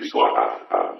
Big Swap.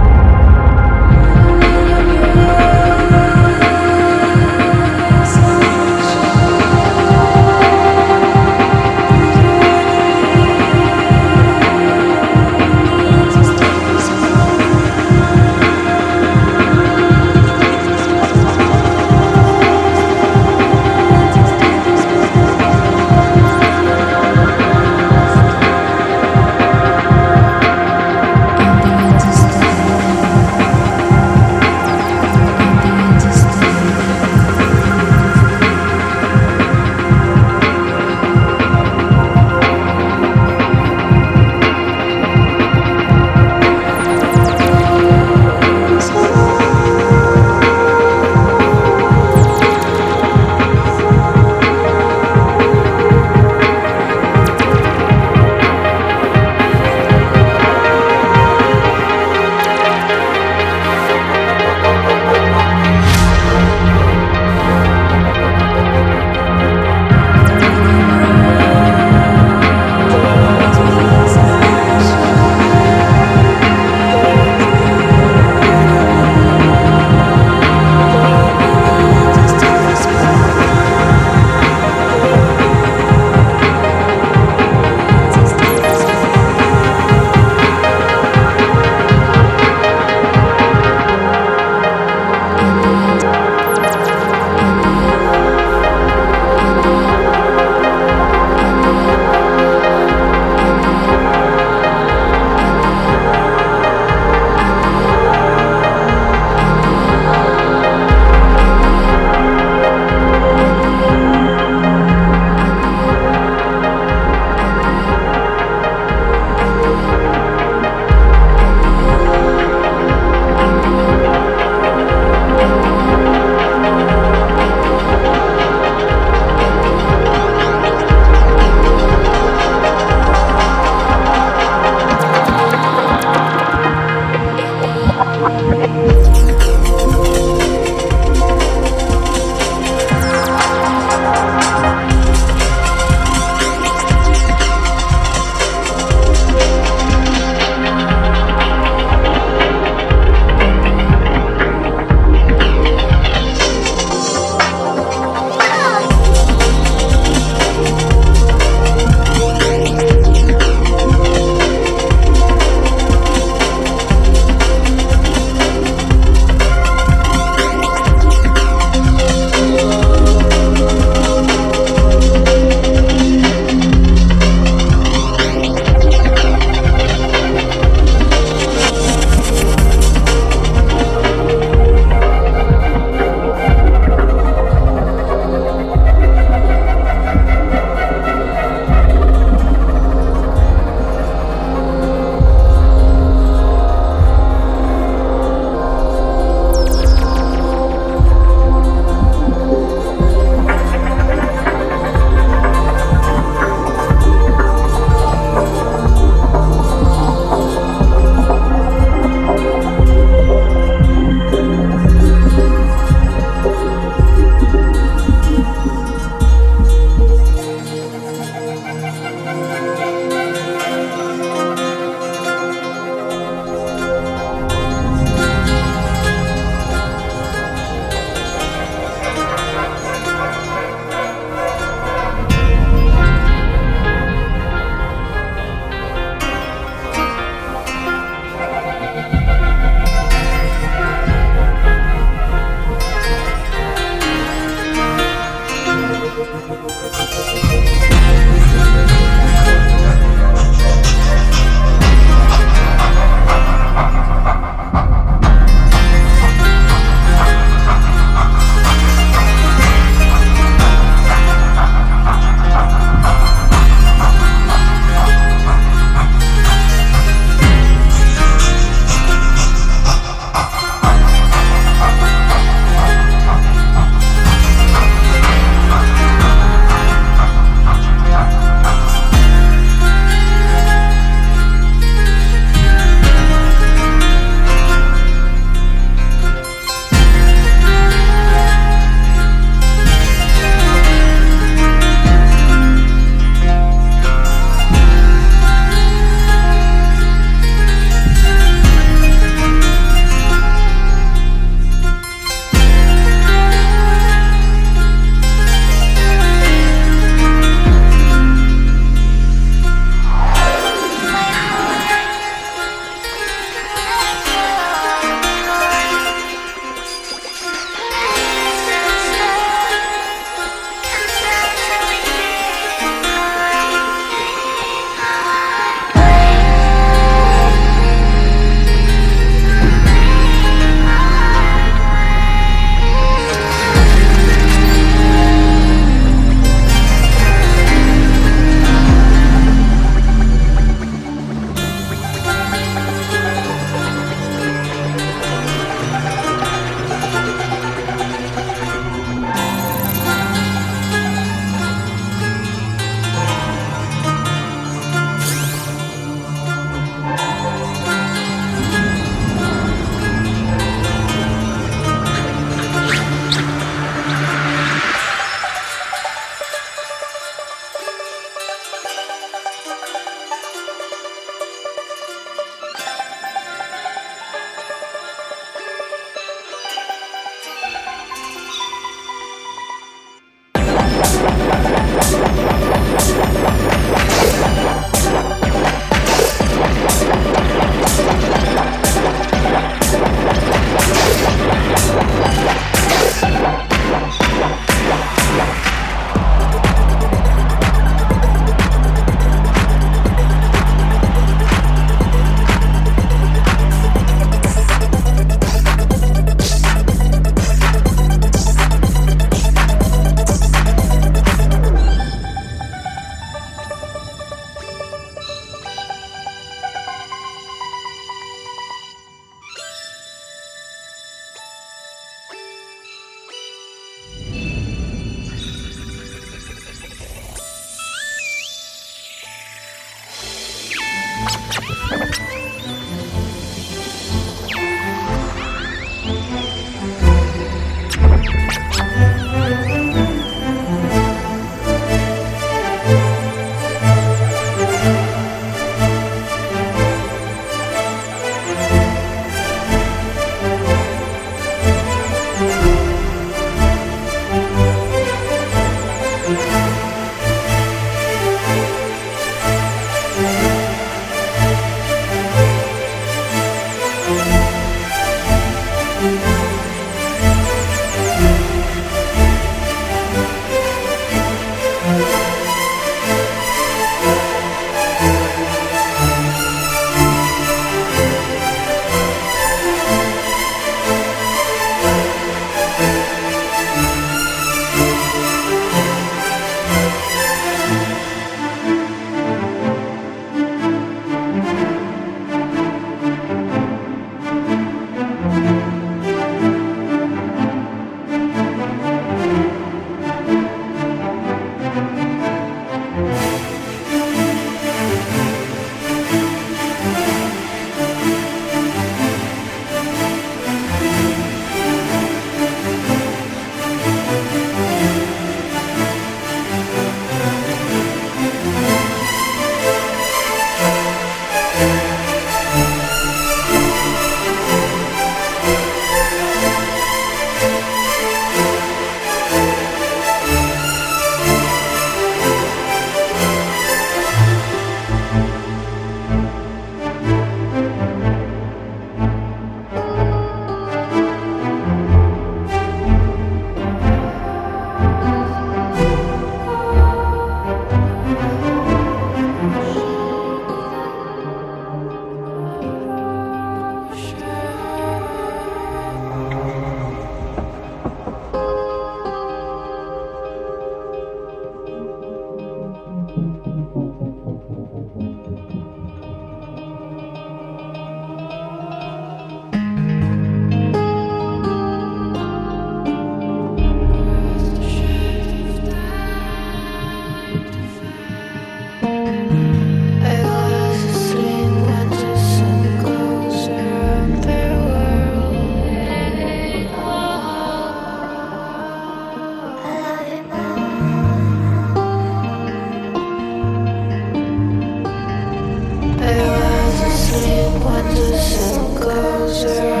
Listen closer.